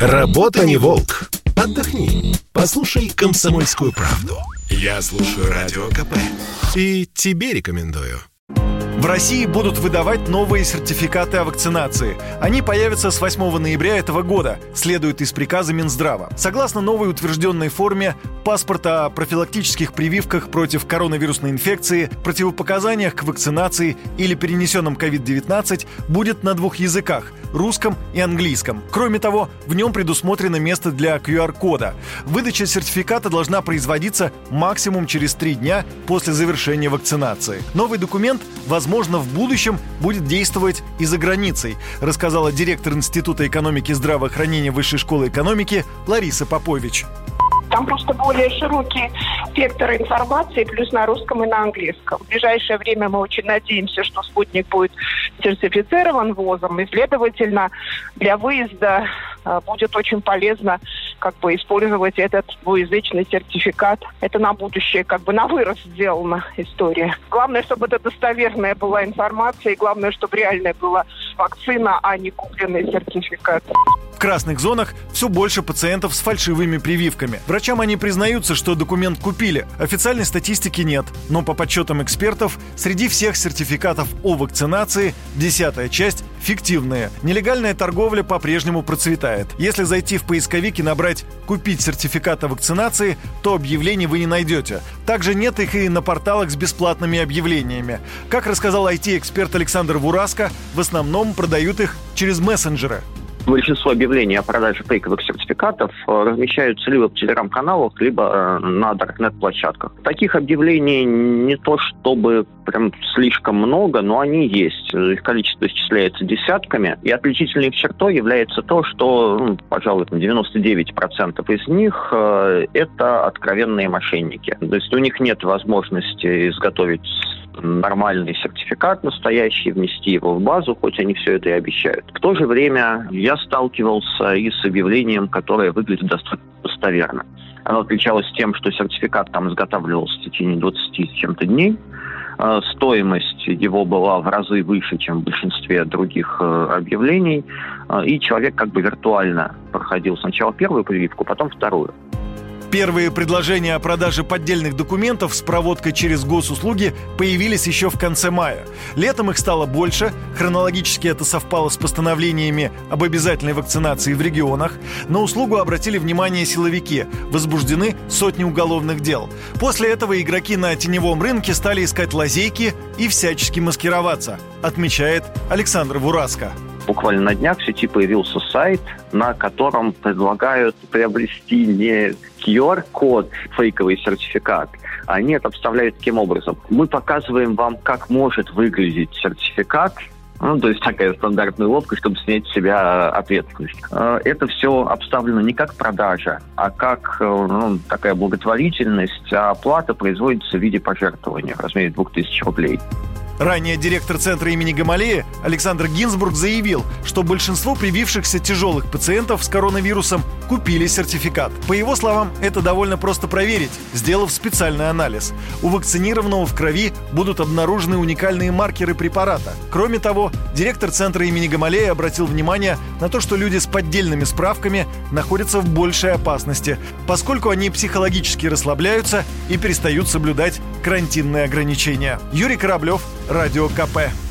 Работа не волк. Отдохни. Послушай комсомольскую правду. Я слушаю радио КП. И тебе рекомендую. В России будут выдавать новые сертификаты о вакцинации. Они появятся с 8 ноября этого года, следует из приказа Минздрава. Согласно новой утвержденной форме, паспорта о профилактических прививках против коронавирусной инфекции, противопоказаниях к вакцинации или перенесенном COVID-19 будет на двух языках – русском и английском. Кроме того, в нем предусмотрено место для QR-кода. Выдача сертификата должна производиться максимум через три дня после завершения вакцинации. Новый документ, возможно, в будущем будет действовать и за границей, рассказала директор Института экономики и здравоохранения Высшей школы экономики Лариса Попович. Там просто более широкий спектр информации, плюс на русском и на английском. В ближайшее время мы очень надеемся, что спутник будет сертифицирован ВОЗом, и, следовательно, для выезда э, будет очень полезно как бы использовать этот двуязычный сертификат. Это на будущее, как бы на вырост сделана история. Главное, чтобы это достоверная была информация, и главное, чтобы реальная была вакцина, а не купленный сертификат. В красных зонах все больше пациентов с фальшивыми прививками. Врачам они признаются, что документ купили. Официальной статистики нет. Но по подсчетам экспертов, среди всех сертификатов о вакцинации десятая часть фиктивные. Нелегальная торговля по-прежнему процветает. Если зайти в поисковик и набрать «купить сертификат о вакцинации», то объявлений вы не найдете. Также нет их и на порталах с бесплатными объявлениями. Как рассказал IT-эксперт Александр Вураско, в основном продают их через мессенджеры. Большинство объявлений о продаже фейковых сертификатов э, размещаются либо в телеграм-каналах, либо э, на даркнет-площадках. Таких объявлений не то чтобы прям слишком много, но они есть. Их количество исчисляется десятками. И отличительной их чертой является то, что, ну, пожалуй, 99% из них э, это откровенные мошенники. То есть у них нет возможности изготовить нормальный сертификат настоящий, внести его в базу, хоть они все это и обещают. В то же время я сталкивался и с объявлением, которое выглядит достаточно достоверно. Оно отличалось тем, что сертификат там изготавливался в течение 20 с чем-то дней. Э, стоимость его была в разы выше, чем в большинстве других э, объявлений. Э, и человек как бы виртуально проходил сначала первую прививку, потом вторую. Первые предложения о продаже поддельных документов с проводкой через госуслуги появились еще в конце мая. Летом их стало больше, хронологически это совпало с постановлениями об обязательной вакцинации в регионах. На услугу обратили внимание силовики, возбуждены сотни уголовных дел. После этого игроки на теневом рынке стали искать лазейки и всячески маскироваться, отмечает Александр Вураско буквально на днях в сети появился сайт, на котором предлагают приобрести не QR-код, фейковый сертификат, а они это обставляют таким образом. Мы показываем вам, как может выглядеть сертификат, ну, то есть такая стандартная уловка, чтобы снять с себя ответственность. Э, это все обставлено не как продажа, а как э, ну, такая благотворительность, а оплата производится в виде пожертвования в размере 2000 рублей. Ранее директор центра имени Гамалея Александр Гинзбург заявил, что большинство привившихся тяжелых пациентов с коронавирусом купили сертификат. По его словам, это довольно просто проверить, сделав специальный анализ. У вакцинированного в крови будут обнаружены уникальные маркеры препарата. Кроме того, директор центра имени Гамалея обратил внимание на то, что люди с поддельными справками находятся в большей опасности, поскольку они психологически расслабляются и перестают соблюдать карантинные ограничения. Юрий Кораблев, Радио КП.